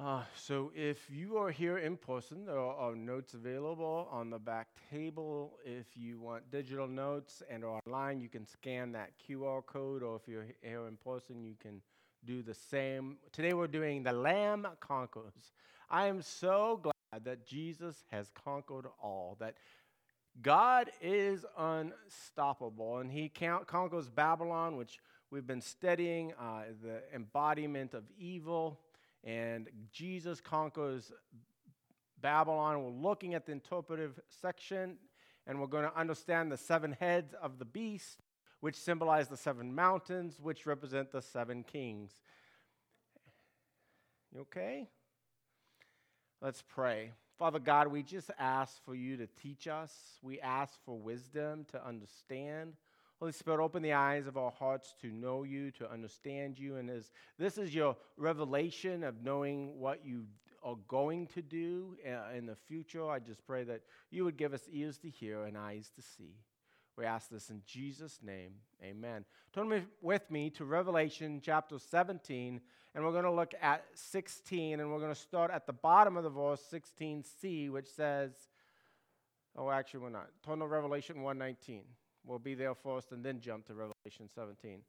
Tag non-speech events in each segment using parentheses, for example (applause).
Uh, so if you are here in person, there are notes available on the back table. If you want digital notes and online, you can scan that QR code, or if you're here in person, you can do the same. Today we're doing the Lamb Conquers. I am so glad that Jesus has conquered all, that God is unstoppable, and He conquers Babylon, which we've been studying, uh, the embodiment of evil and Jesus conquers Babylon. We're looking at the interpretive section, and we're going to understand the seven heads of the beast, which symbolize the seven mountains, which represent the seven kings. You okay? Let's pray. Father God, we just ask for you to teach us. We ask for wisdom to understand. Holy Spirit, open the eyes of our hearts to know you, to understand you. And as this is your revelation of knowing what you are going to do uh, in the future, I just pray that you would give us ears to hear and eyes to see. We ask this in Jesus' name. Amen. Turn with me to Revelation chapter 17, and we're going to look at 16, and we're going to start at the bottom of the verse, 16c, which says, oh, actually, we're not. Turn to Revelation 119. We'll be there first and then jump to Revelation 17.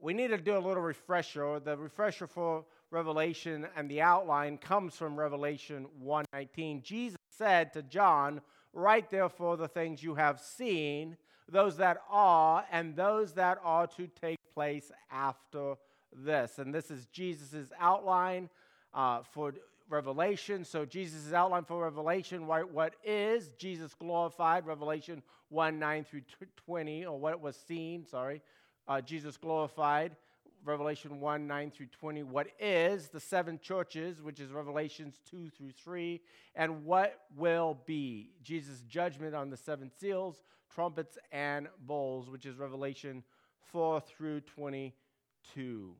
We need to do a little refresher. The refresher for Revelation and the outline comes from Revelation 1:19. Jesus said to John, "Write therefore the things you have seen, those that are, and those that are to take place after this." And this is Jesus' outline uh, for Revelation. So Jesus' outline for Revelation, what is Jesus glorified, Revelation 1 9 through 20, or what was seen, sorry. Uh, Jesus glorified, Revelation 1 9 through 20. What is the seven churches, which is Revelations 2 through 3, and what will be Jesus' judgment on the seven seals, trumpets, and bowls, which is Revelation 4 through 22.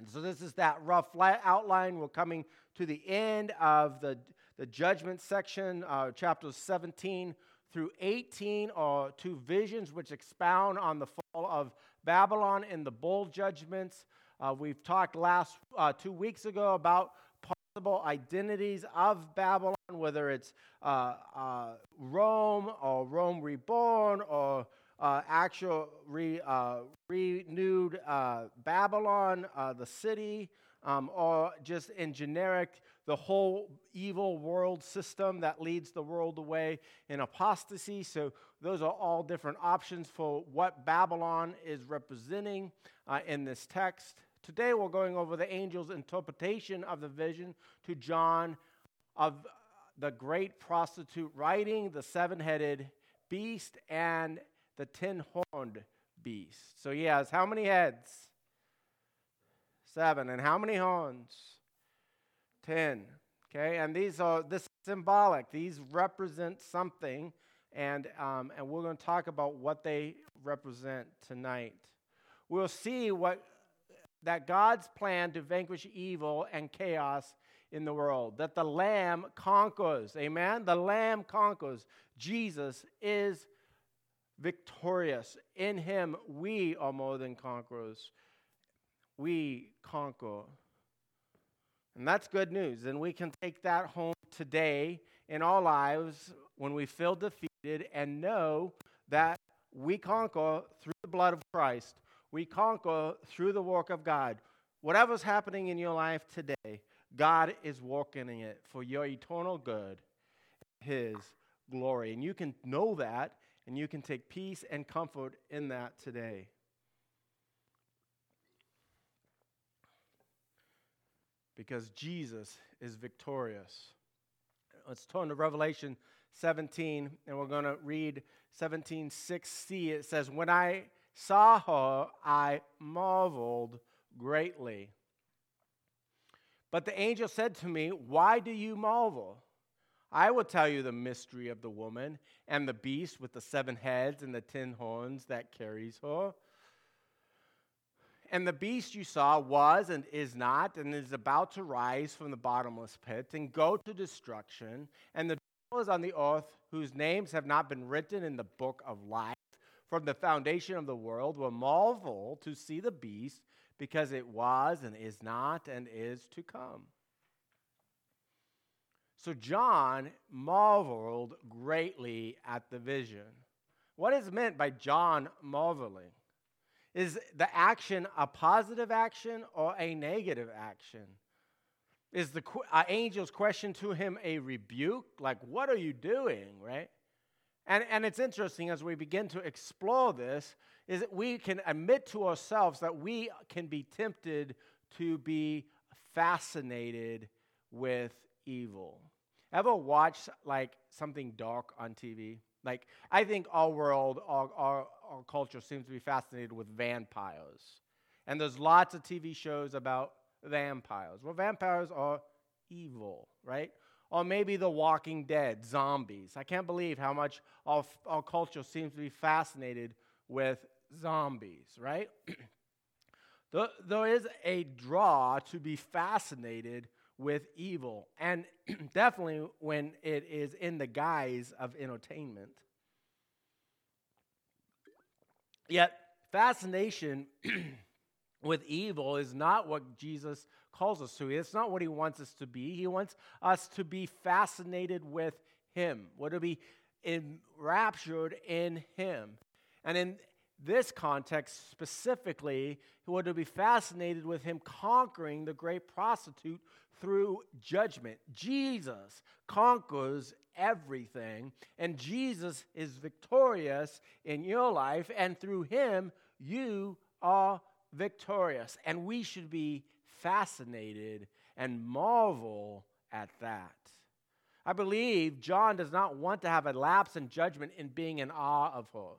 And so this is that rough outline. We're coming to the end of the, the judgment section, uh, chapters 17 through 18 are two visions which expound on the fall of Babylon and the bowl judgments. Uh, we've talked last uh, two weeks ago about possible identities of Babylon, whether it's uh, uh Rome or Rome reborn or uh, actual re, uh, renewed Babylon, the city, um, or just in generic, the whole evil world system that leads the world away in apostasy. So, those are all different options for what Babylon is representing uh, in this text. Today, we're going over the angel's interpretation of the vision to John of the great prostitute riding the seven headed beast and the ten horned beast. So he has how many heads? Seven. And how many horns? Ten. Okay, and these are this is symbolic. These represent something, and um, and we're going to talk about what they represent tonight. We'll see what that God's plan to vanquish evil and chaos in the world. That the Lamb conquers. Amen. The Lamb conquers. Jesus is victorious. In him, we are more than conquerors. We conquer. And that's good news. And we can take that home today in our lives when we feel defeated and know that we conquer through the blood of Christ. We conquer through the work of God. Whatever's happening in your life today, God is working in it for your eternal good, His glory. And you can know that and you can take peace and comfort in that today. Because Jesus is victorious. Let's turn to Revelation 17, and we're going to read 17:6c. It says, When I saw her, I marveled greatly. But the angel said to me, Why do you marvel? I will tell you the mystery of the woman and the beast with the seven heads and the ten horns that carries her. And the beast you saw was and is not and is about to rise from the bottomless pit and go to destruction. And the dwellers on the earth whose names have not been written in the book of life from the foundation of the world will marvel to see the beast because it was and is not and is to come. So John marveled greatly at the vision. What is meant by John marveling? Is the action a positive action or a negative action? Is the uh, angel's question to him a rebuke? Like, what are you doing, right? And, and it's interesting as we begin to explore this, is that we can admit to ourselves that we can be tempted to be fascinated with evil. Ever watch like something dark on TV? Like, I think our world, our, our, our culture seems to be fascinated with vampires. And there's lots of TV shows about vampires. Well, vampires are evil, right? Or maybe The Walking Dead, zombies. I can't believe how much our, our culture seems to be fascinated with zombies, right? (clears throat) there is a draw to be fascinated with evil, and (clears throat) definitely when it is in the guise of entertainment. Yet, fascination (clears throat) with evil is not what Jesus calls us to. It's not what he wants us to be. He wants us to be fascinated with him, what to be enraptured in him. And in this context specifically, he to be fascinated with him conquering the great prostitute through judgment. Jesus conquers everything, and Jesus is victorious in your life, and through him, you are victorious. And we should be fascinated and marvel at that. I believe John does not want to have a lapse in judgment in being in awe of her,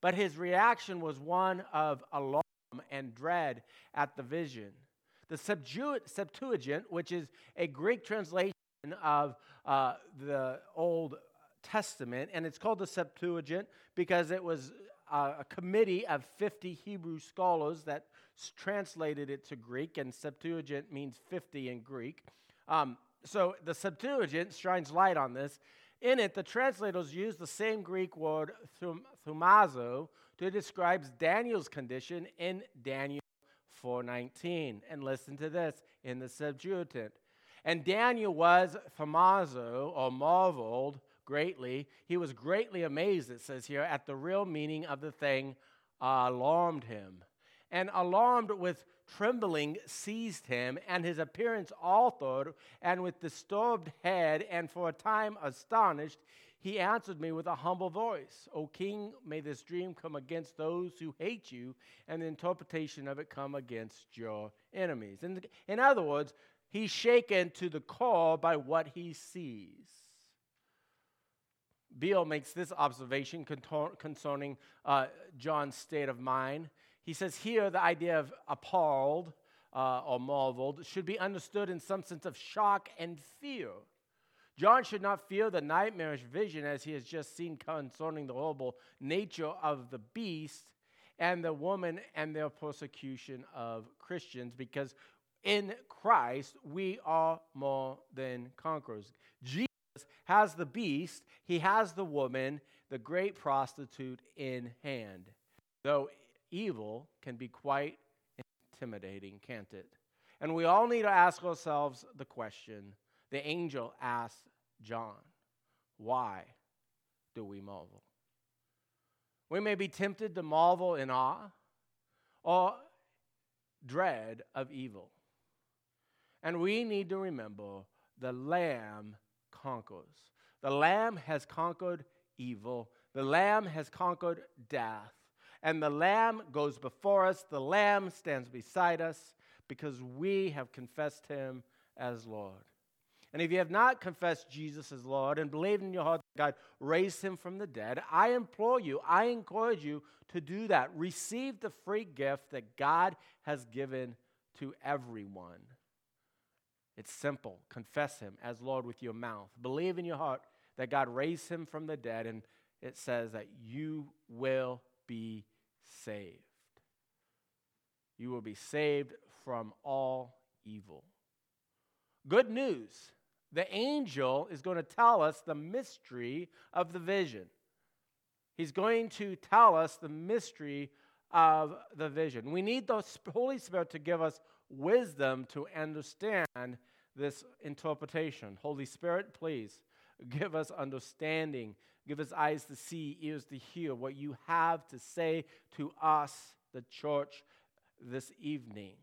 but his reaction was one of alarm and dread at the vision. The Septuagint, which is a Greek translation of uh, the Old Testament, and it's called the Septuagint because it was uh, a committee of 50 Hebrew scholars that translated it to Greek, and Septuagint means 50 in Greek. Um, so the Septuagint shines light on this. In it, the translators use the same Greek word thumazo to describe Daniel's condition in Daniel 4:19. And listen to this in the Septuagint. And Daniel was thumazo or marveled greatly. He was greatly amazed, it says here, at the real meaning of the thing uh, alarmed him. And alarmed with trembling seized him, and his appearance altered, and with disturbed head, and for a time astonished, he answered me with a humble voice O king, may this dream come against those who hate you, and the interpretation of it come against your enemies. In, in other words, he's shaken to the core by what he sees. Beale makes this observation concerning uh, John's state of mind. He says here the idea of appalled uh, or marveled should be understood in some sense of shock and fear. John should not fear the nightmarish vision as he has just seen concerning the horrible nature of the beast and the woman and their persecution of Christians, because in Christ we are more than conquerors. Jesus has the beast, he has the woman, the great prostitute in hand. Though evil can be quite intimidating, can't it? And we all need to ask ourselves the question the angel asked John, Why do we marvel? We may be tempted to marvel in awe or dread of evil. And we need to remember the Lamb conquers. The Lamb has conquered evil, the Lamb has conquered death. And the Lamb goes before us, the Lamb stands beside us because we have confessed him as Lord. And if you have not confessed Jesus as Lord and believed in your heart that God raised him from the dead, I implore you, I encourage you to do that. Receive the free gift that God has given to everyone. It's simple. Confess him as Lord with your mouth. Believe in your heart that God raised him from the dead, and it says that you will be saved. You will be saved from all evil. Good news the angel is going to tell us the mystery of the vision. He's going to tell us the mystery of the vision. We need the Holy Spirit to give us wisdom to understand this interpretation. Holy Spirit, please give us understanding, give us eyes to see, ears to hear what you have to say to us, the church, this evening.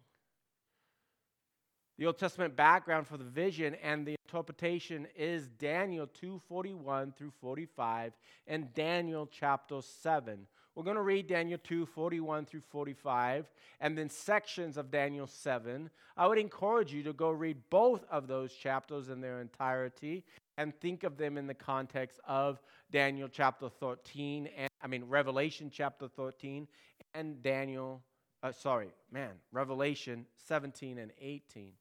The Old Testament background for the vision and the interpretation is Daniel 2:41 through 45 and Daniel chapter 7. We're going to read Daniel 2, 41 through 45, and then sections of Daniel 7. I would encourage you to go read both of those chapters in their entirety and think of them in the context of Daniel chapter 13, and I mean, Revelation chapter 13, and Daniel, uh, sorry, man, Revelation 17 and 18.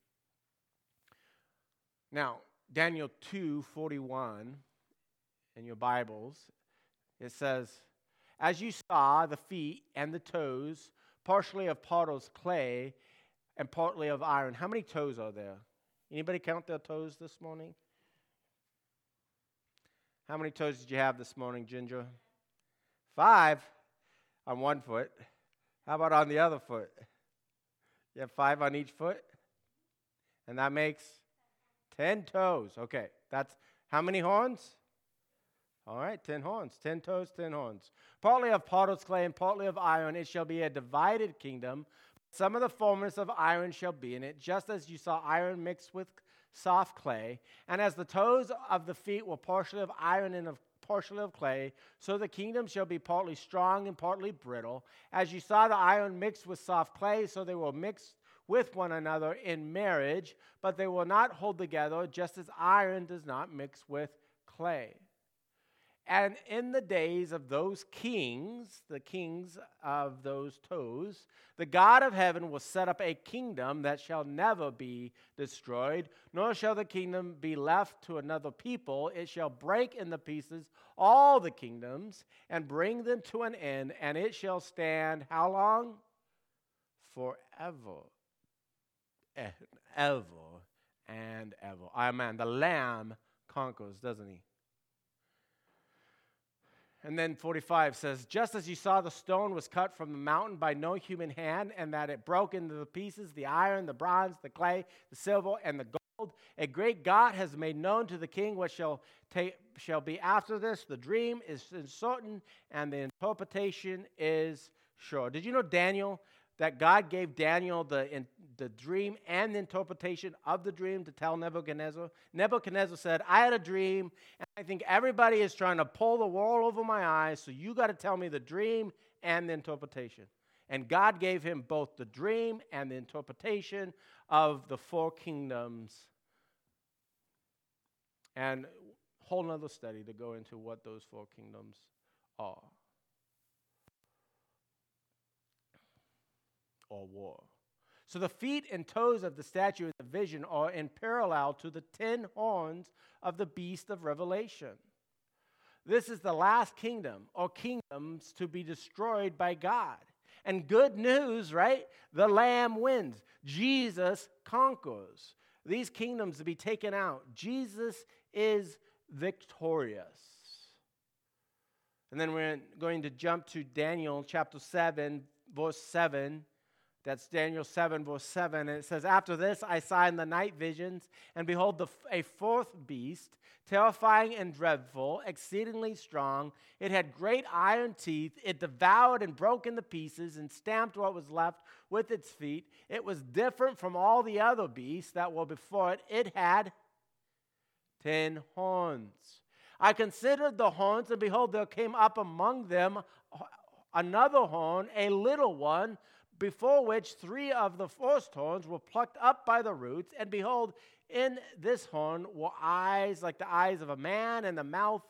Now, Daniel 2 41 in your Bibles, it says, As you saw the feet and the toes, partially of potter's clay and partly of iron. How many toes are there? Anybody count their toes this morning? How many toes did you have this morning, Ginger? Five on one foot. How about on the other foot? You have five on each foot? And that makes Ten toes. Okay, that's how many horns? All right, ten horns. Ten toes, ten horns. Partly of potter's clay and partly of iron, it shall be a divided kingdom. Some of the fullness of iron shall be in it, just as you saw iron mixed with soft clay. And as the toes of the feet were partially of iron and of partially of clay, so the kingdom shall be partly strong and partly brittle. As you saw the iron mixed with soft clay, so they will mix with one another in marriage, but they will not hold together, just as iron does not mix with clay. And in the days of those kings, the kings of those toes, the God of heaven will set up a kingdom that shall never be destroyed, nor shall the kingdom be left to another people. It shall break in the pieces all the kingdoms and bring them to an end, and it shall stand how long? Forever ever and ever. Amen. The Lamb conquers, doesn't he? And then 45 says, Just as you saw the stone was cut from the mountain by no human hand, and that it broke into the pieces the iron, the bronze, the clay, the silver, and the gold, a great God has made known to the king what shall, shall be after this. The dream is certain, and the interpretation is sure. Did you know Daniel that God gave Daniel the, in, the dream and the interpretation of the dream to tell Nebuchadnezzar. Nebuchadnezzar said, I had a dream, and I think everybody is trying to pull the wool over my eyes, so you got to tell me the dream and the interpretation. And God gave him both the dream and the interpretation of the four kingdoms. And whole nother study to go into what those four kingdoms are. Or war. So the feet and toes of the statue of the vision are in parallel to the ten horns of the beast of Revelation. This is the last kingdom or kingdoms to be destroyed by God. And good news, right? The Lamb wins. Jesus conquers. These kingdoms to be taken out. Jesus is victorious. And then we're going to jump to Daniel chapter 7, verse 7 that's Daniel 7, verse 7. And it says, After this I saw in the night visions, and behold, the, a fourth beast, terrifying and dreadful, exceedingly strong. It had great iron teeth. It devoured and broke into pieces and stamped what was left with its feet. It was different from all the other beasts that were before it. It had ten horns. I considered the horns, and behold, there came up among them another horn, a little one before which three of the first horns were plucked up by the roots, and behold, in this horn were eyes like the eyes of a man, and the mouth,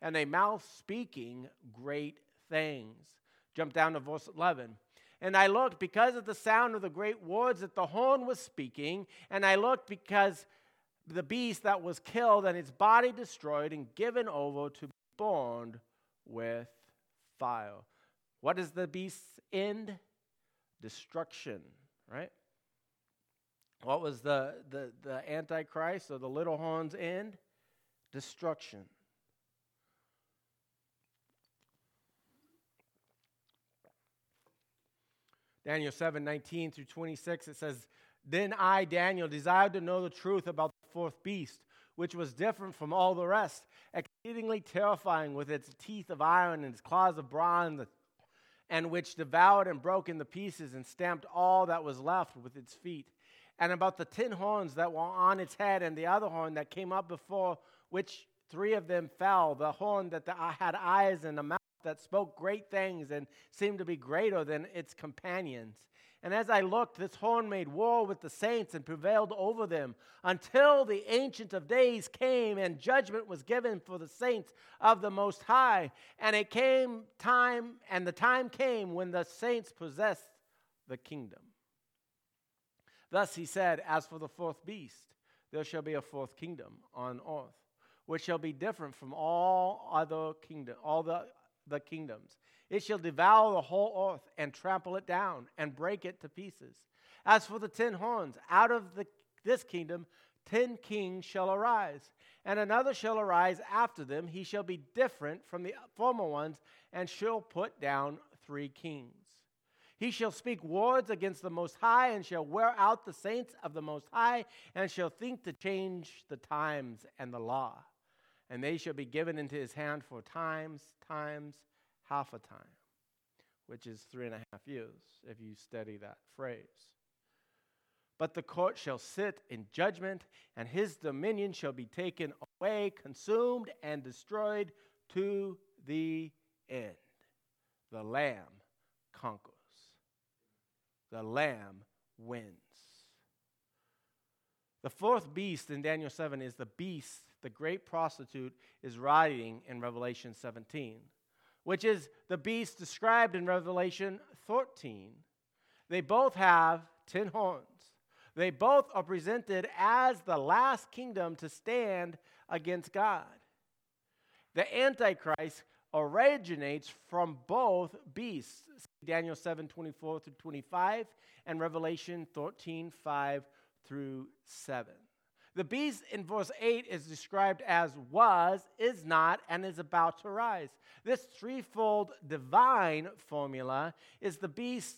and a mouth speaking great things. Jump down to verse 11. And I looked because of the sound of the great words that the horn was speaking, and I looked because the beast that was killed and its body destroyed and given over to be burned with fire. What is the beast's end? Destruction, right? What was the, the, the Antichrist or the little horn's end? Destruction. Daniel 7 19 through 26, it says, Then I, Daniel, desired to know the truth about the fourth beast, which was different from all the rest, exceedingly terrifying with its teeth of iron and its claws of bronze, and which devoured and broke into pieces and stamped all that was left with its feet. And about the ten horns that were on its head, and the other horn that came up before which three of them fell, the horn that had eyes and a mouth that spoke great things and seemed to be greater than its companions. And as I looked, this horn made war with the saints and prevailed over them until the Ancient of Days came and judgment was given for the saints of the Most High. And it came time, and the time came when the saints possessed the kingdom. Thus he said, As for the fourth beast, there shall be a fourth kingdom on earth, which shall be different from all other kingdom, all the, the kingdoms it shall devour the whole earth and trample it down and break it to pieces. As for the ten horns, out of the, this kingdom ten kings shall arise, and another shall arise after them. He shall be different from the former ones, and shall put down three kings. He shall speak words against the Most High, and shall wear out the saints of the Most High, and shall think to change the times and the law. And they shall be given into his hand for times, times, half a time, which is three and a half years if you study that phrase. But the court shall sit in judgment, and his dominion shall be taken away, consumed, and destroyed to the end. The Lamb conquers, the Lamb wins. The fourth beast in Daniel 7 is the beast the great prostitute is riding in Revelation 17 which is the beast described in Revelation 13. They both have ten horns. They both are presented as the last kingdom to stand against God. The Antichrist originates from both beasts. Daniel 7 24 through 25 and Revelation 13 5 through 7. The beast in verse 8 is described as was, is not, and is about to rise. This threefold divine formula is the beast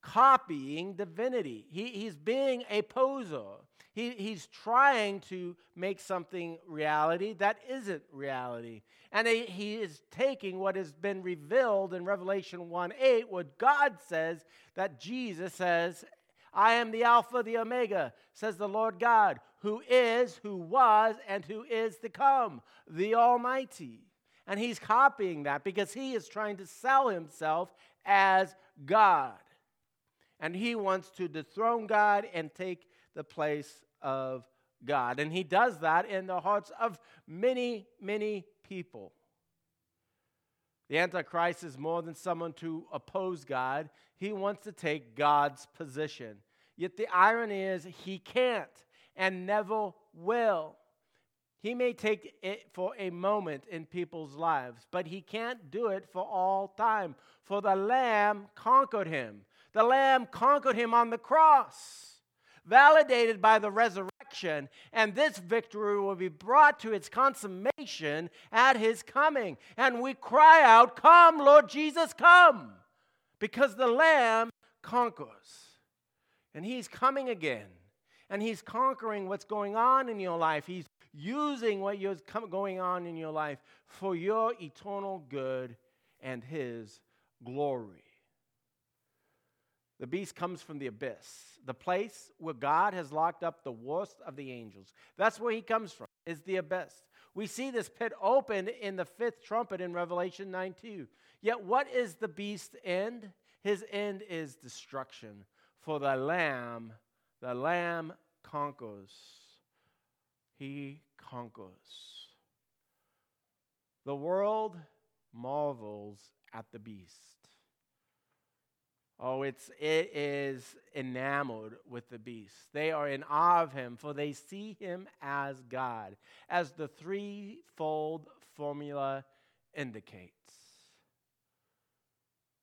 copying divinity. He, he's being a poser. He, he's trying to make something reality that isn't reality. And he, he is taking what has been revealed in Revelation 1 8, what God says that Jesus says, I am the Alpha, the Omega, says the Lord God, who is, who was, and who is to come, the Almighty. And he's copying that because he is trying to sell himself as God. And he wants to dethrone God and take the place of God. And he does that in the hearts of many, many people. The Antichrist is more than someone to oppose God, he wants to take God's position. Yet the irony is, he can't and never will. He may take it for a moment in people's lives, but he can't do it for all time. For the Lamb conquered him. The Lamb conquered him on the cross, validated by the resurrection, and this victory will be brought to its consummation at his coming. And we cry out, Come, Lord Jesus, come, because the Lamb conquers. And he's coming again and He's conquering what's going on in your life. He's using what is going on in your life for your eternal good and His glory. The beast comes from the abyss, the place where God has locked up the worst of the angels. That's where he comes from, is the abyss. We see this pit open in the fifth trumpet in Revelation 9 2. Yet what is the beast's end? His end is destruction. For the Lamb the Lamb conquers. He conquers. The world marvels at the beast. Oh, it's, it is enamored with the beast. They are in awe of him, for they see him as God, as the threefold formula indicates.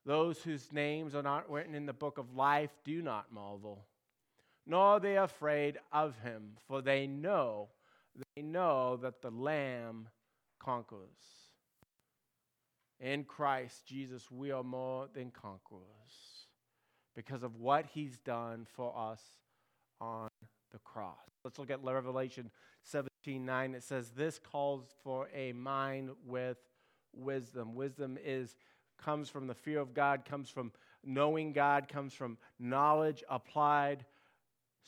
Those whose names are not written in the book of life do not marvel nor are they afraid of him, for they know, they know that the Lamb conquers. In Christ Jesus, we are more than conquerors because of what he's done for us on the cross. Let's look at Revelation 17 9. It says, This calls for a mind with wisdom. Wisdom is comes from the fear of God, comes from knowing God, comes from knowledge applied.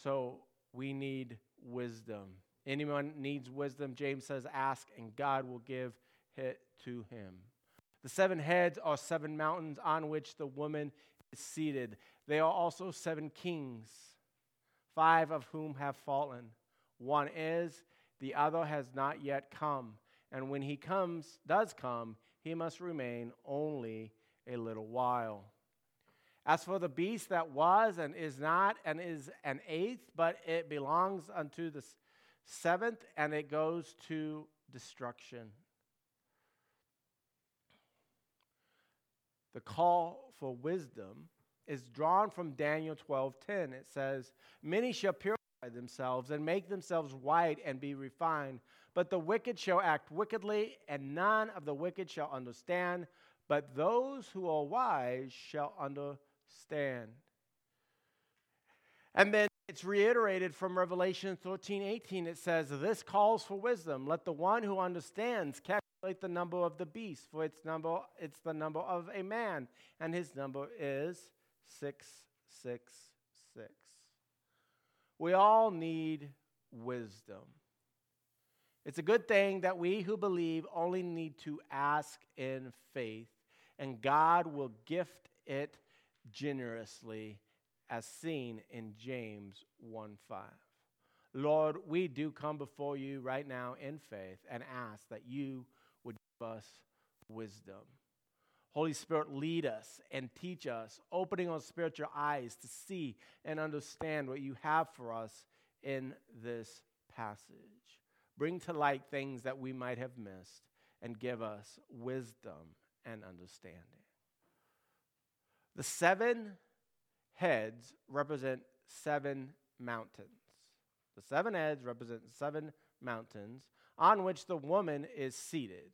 So we need wisdom. Anyone needs wisdom, James says, ask, and God will give it to him. The seven heads are seven mountains on which the woman is seated. They are also seven kings, five of whom have fallen. One is, the other has not yet come. And when he comes, does come, he must remain only a little while. As for the beast that was and is not and is an eighth, but it belongs unto the seventh, and it goes to destruction. The call for wisdom is drawn from Daniel 12:10. It says, "Many shall purify themselves and make themselves white and be refined, but the wicked shall act wickedly, and none of the wicked shall understand, but those who are wise shall understand." And then it's reiterated from Revelation 13 18. It says, This calls for wisdom. Let the one who understands calculate the number of the beast, for its number it's the number of a man, and his number is 666. We all need wisdom. It's a good thing that we who believe only need to ask in faith, and God will gift it generously as seen in James 1 5. Lord, we do come before you right now in faith and ask that you would give us wisdom. Holy Spirit, lead us and teach us, opening our spiritual eyes to see and understand what you have for us in this passage. Bring to light things that we might have missed and give us wisdom and understanding. The seven heads represent seven mountains. The seven heads represent seven mountains on which the woman is seated.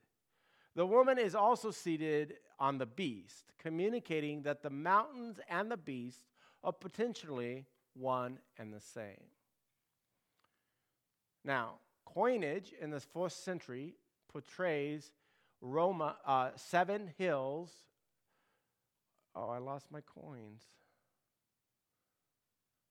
The woman is also seated on the beast, communicating that the mountains and the beast are potentially one and the same. Now, coinage in the fourth century portrays Roma, uh, seven hills. Oh, I lost my coins.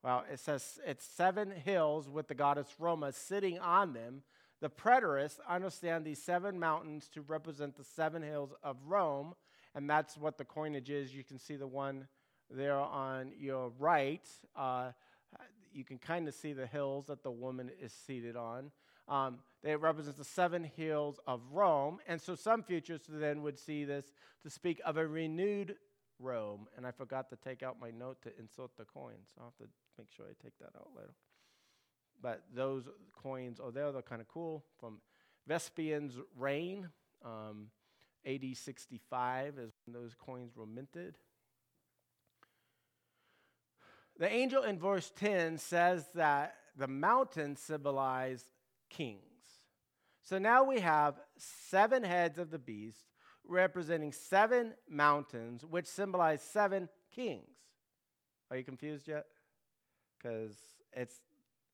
Well, it says it's seven hills with the goddess Roma sitting on them. The preterists understand these seven mountains to represent the seven hills of Rome, and that's what the coinage is. You can see the one there on your right. Uh, you can kind of see the hills that the woman is seated on. Um, they represent the seven hills of Rome, and so some futurists then would see this to speak of a renewed Rome. And I forgot to take out my note to insert the coins. I'll have to make sure I take that out later. But those coins are there. They're kind of cool. From Vespasian's reign, um, AD 65 is when those coins were minted. The angel in verse 10 says that the mountains symbolize kings. So now we have seven heads of the beast representing seven mountains, which symbolize seven kings. Are you confused yet? because it's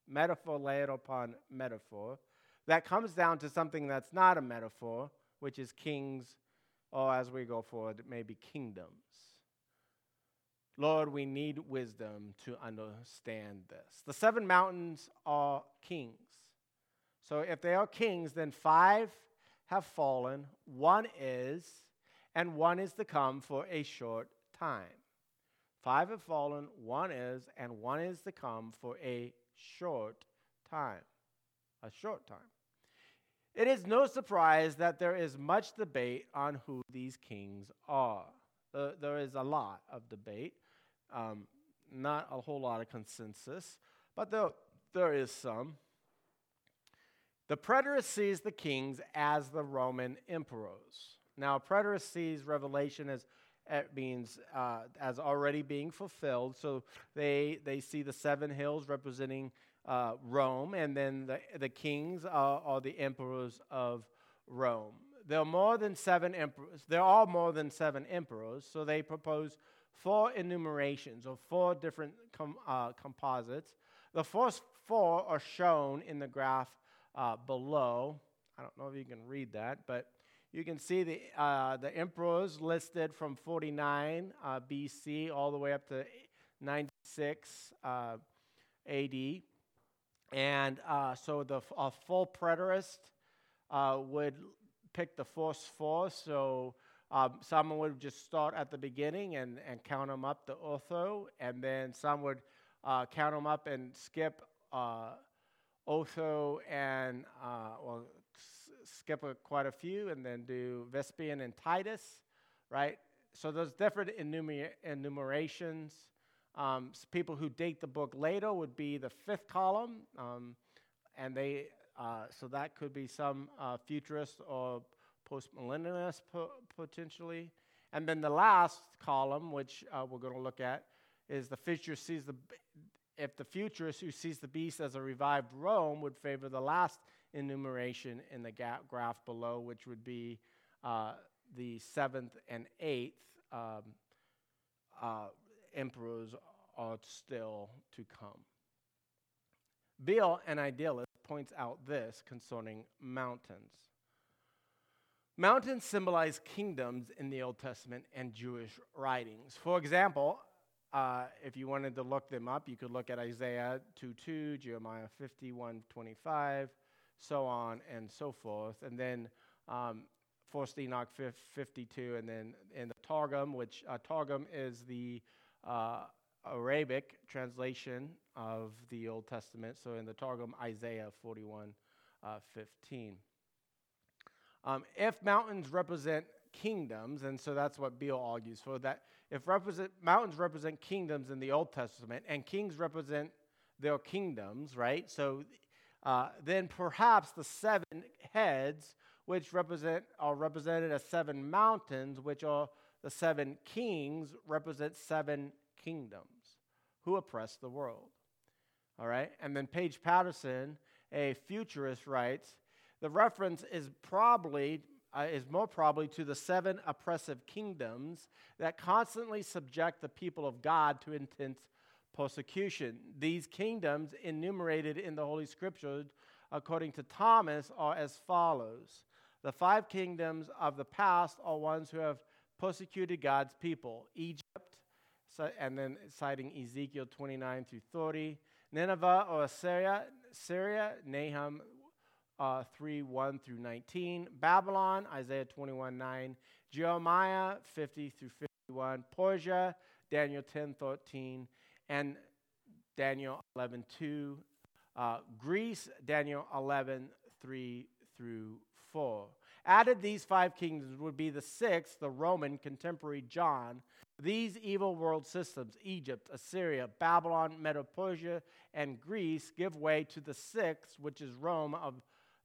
metaphor layered upon metaphor. That comes down to something that's not a metaphor, which is kings, or as we go forward, maybe kingdoms. Lord, we need wisdom to understand this. The seven mountains are kings. So if they are kings, then five have fallen, one is, and one is to come for a short time. Five have fallen, one is, and one is to come for a short time. A short time. It is no surprise that there is much debate on who these kings are. There is a lot of debate, um, not a whole lot of consensus, but there, there is some. The preterist sees the kings as the Roman emperors. Now, preterist sees Revelation as it means uh, as already being fulfilled. So they, they see the seven hills representing uh, Rome, and then the, the kings are, are the emperors of Rome. There are more than seven emperors. There are more than seven emperors, so they propose four enumerations or four different com, uh, composites. The first four are shown in the graph uh, below. I don't know if you can read that, but you can see the, uh, the emperors listed from 49 uh, BC all the way up to 96 uh, AD. And uh, so the a full preterist uh, would pick the first four. So um, someone would just start at the beginning and, and count them up the Otho, and then some would uh, count them up and skip uh, Otho and, uh, well, skip a, quite a few, and then do Vespasian and Titus, right? So those different enumer- enumerations. Um, people who date the book later would be the fifth column, um, and they uh, so that could be some uh, futurist or postmillennialist po- potentially. And then the last column, which uh, we're going to look at, is the futurist sees the if the futurist who sees the beast as a revived Rome would favor the last enumeration in the graph below, which would be uh, the seventh and eighth um, uh, emperors are still to come. Beale, an idealist, points out this concerning mountains. Mountains symbolize kingdoms in the Old Testament and Jewish writings. For example, uh, if you wanted to look them up, you could look at Isaiah 2:2, Jeremiah 51:25, so on and so forth. And then um, First Enoch 52, and then in the Targum, which uh, Targum is the uh, Arabic translation of the Old Testament. So in the Targum, Isaiah 41 uh, 15. Um, if mountains represent kingdoms, and so that's what Beale argues for, that if represent, mountains represent kingdoms in the Old Testament and kings represent their kingdoms, right? So uh, then perhaps the seven heads, which represent are represented as seven mountains, which are the seven kings, represent seven kingdoms who oppressed the world. All right? And then Paige Patterson, a futurist, writes the reference is probably. Uh, is more probably to the seven oppressive kingdoms that constantly subject the people of God to intense persecution. These kingdoms, enumerated in the Holy Scriptures, according to Thomas, are as follows The five kingdoms of the past are ones who have persecuted God's people Egypt, so, and then citing Ezekiel 29 through 30. Nineveh or Assyria, Syria, Nahum uh, 3 1 through 19. Babylon, Isaiah 21 9. Jeremiah 50 through 51. Persia, Daniel 10 13. And Daniel 11 2. Uh, Greece, Daniel 11 3 through 4. Added these five kingdoms would be the sixth, the Roman contemporary John, these evil world systems, Egypt, Assyria, Babylon, Medo Persia, and Greece, give way to the sixth, which is Rome of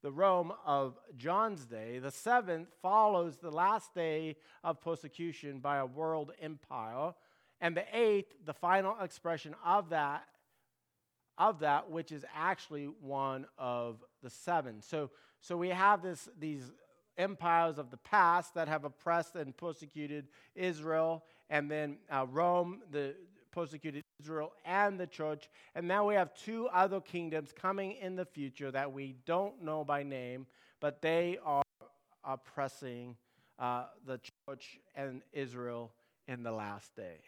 the Rome of John's day. The seventh follows the last day of persecution by a world empire. And the eighth, the final expression of that, of that, which is actually one of the seven. So, so we have this, these empires of the past that have oppressed and persecuted Israel, and then uh, Rome, the persecuted Israel and the church. And now we have two other kingdoms coming in the future that we don't know by name, but they are oppressing uh, the church and Israel in the last day.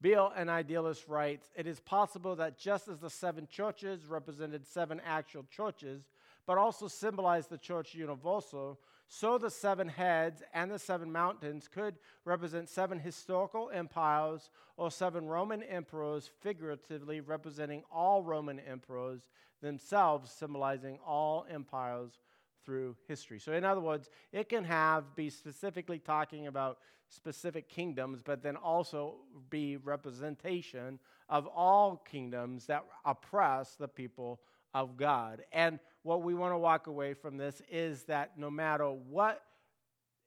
Beale, an idealist, writes It is possible that just as the seven churches represented seven actual churches, but also symbolized the church universal, so the seven heads and the seven mountains could represent seven historical empires or seven Roman emperors, figuratively representing all Roman emperors, themselves symbolizing all empires through history. So, in other words, it can have be specifically talking about specific kingdoms, but then also be representation of all kingdoms that oppress the people of God. And what we want to walk away from this is that no matter what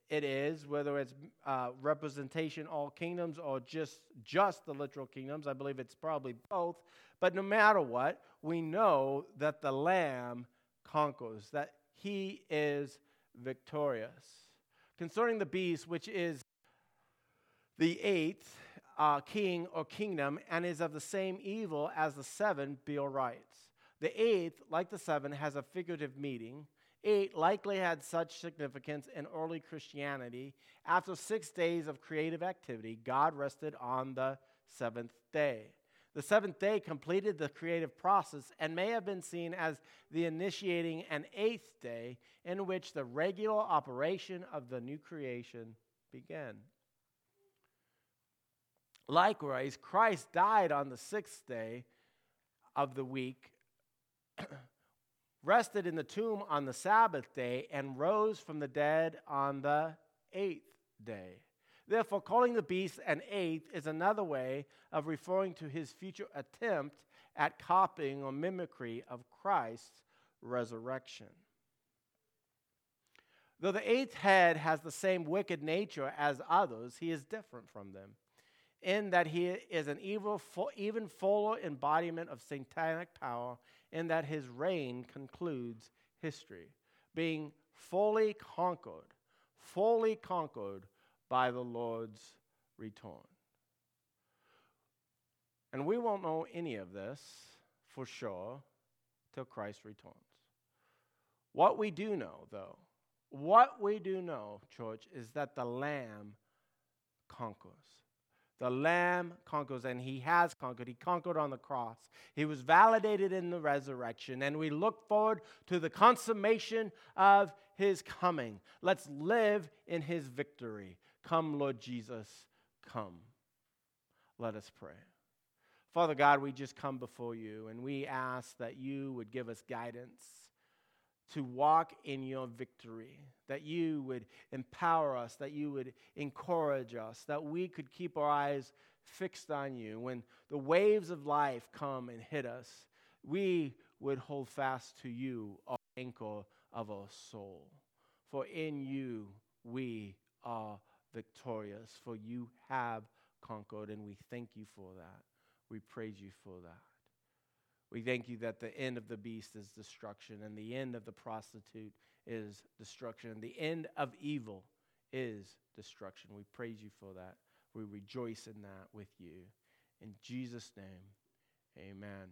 it is, whether it's uh, representation all kingdoms or just just the literal kingdoms, I believe it's probably both. But no matter what, we know that the Lamb conquers, that He is victorious. Concerning the beast, which is the eighth, uh, king or kingdom and is of the same evil as the seven Beale writes. The eighth, like the seven, has a figurative meaning. Eight likely had such significance in early Christianity. After six days of creative activity, God rested on the seventh day. The seventh day completed the creative process and may have been seen as the initiating an eighth day in which the regular operation of the new creation began. Likewise, Christ died on the sixth day of the week, (clears throat) rested in the tomb on the Sabbath day, and rose from the dead on the eighth day. Therefore, calling the beast an eighth is another way of referring to his future attempt at copying or mimicry of Christ's resurrection. Though the eighth head has the same wicked nature as others, he is different from them in that he is an evil, even fuller embodiment of satanic power, in that his reign concludes history, being fully conquered, fully conquered by the Lord's return. And we won't know any of this for sure till Christ returns. What we do know, though, what we do know, church, is that the Lamb conquers. The Lamb conquers, and He has conquered. He conquered on the cross. He was validated in the resurrection, and we look forward to the consummation of His coming. Let's live in His victory. Come, Lord Jesus, come. Let us pray. Father God, we just come before you, and we ask that you would give us guidance to walk in your victory, that you would empower us, that you would encourage us, that we could keep our eyes fixed on you. When the waves of life come and hit us, we would hold fast to you, our anchor of our soul. For in you we are victorious, for you have conquered, and we thank you for that. We praise you for that. We thank you that the end of the beast is destruction, and the end of the prostitute is destruction, and the end of evil is destruction. We praise you for that. We rejoice in that with you. In Jesus' name, amen.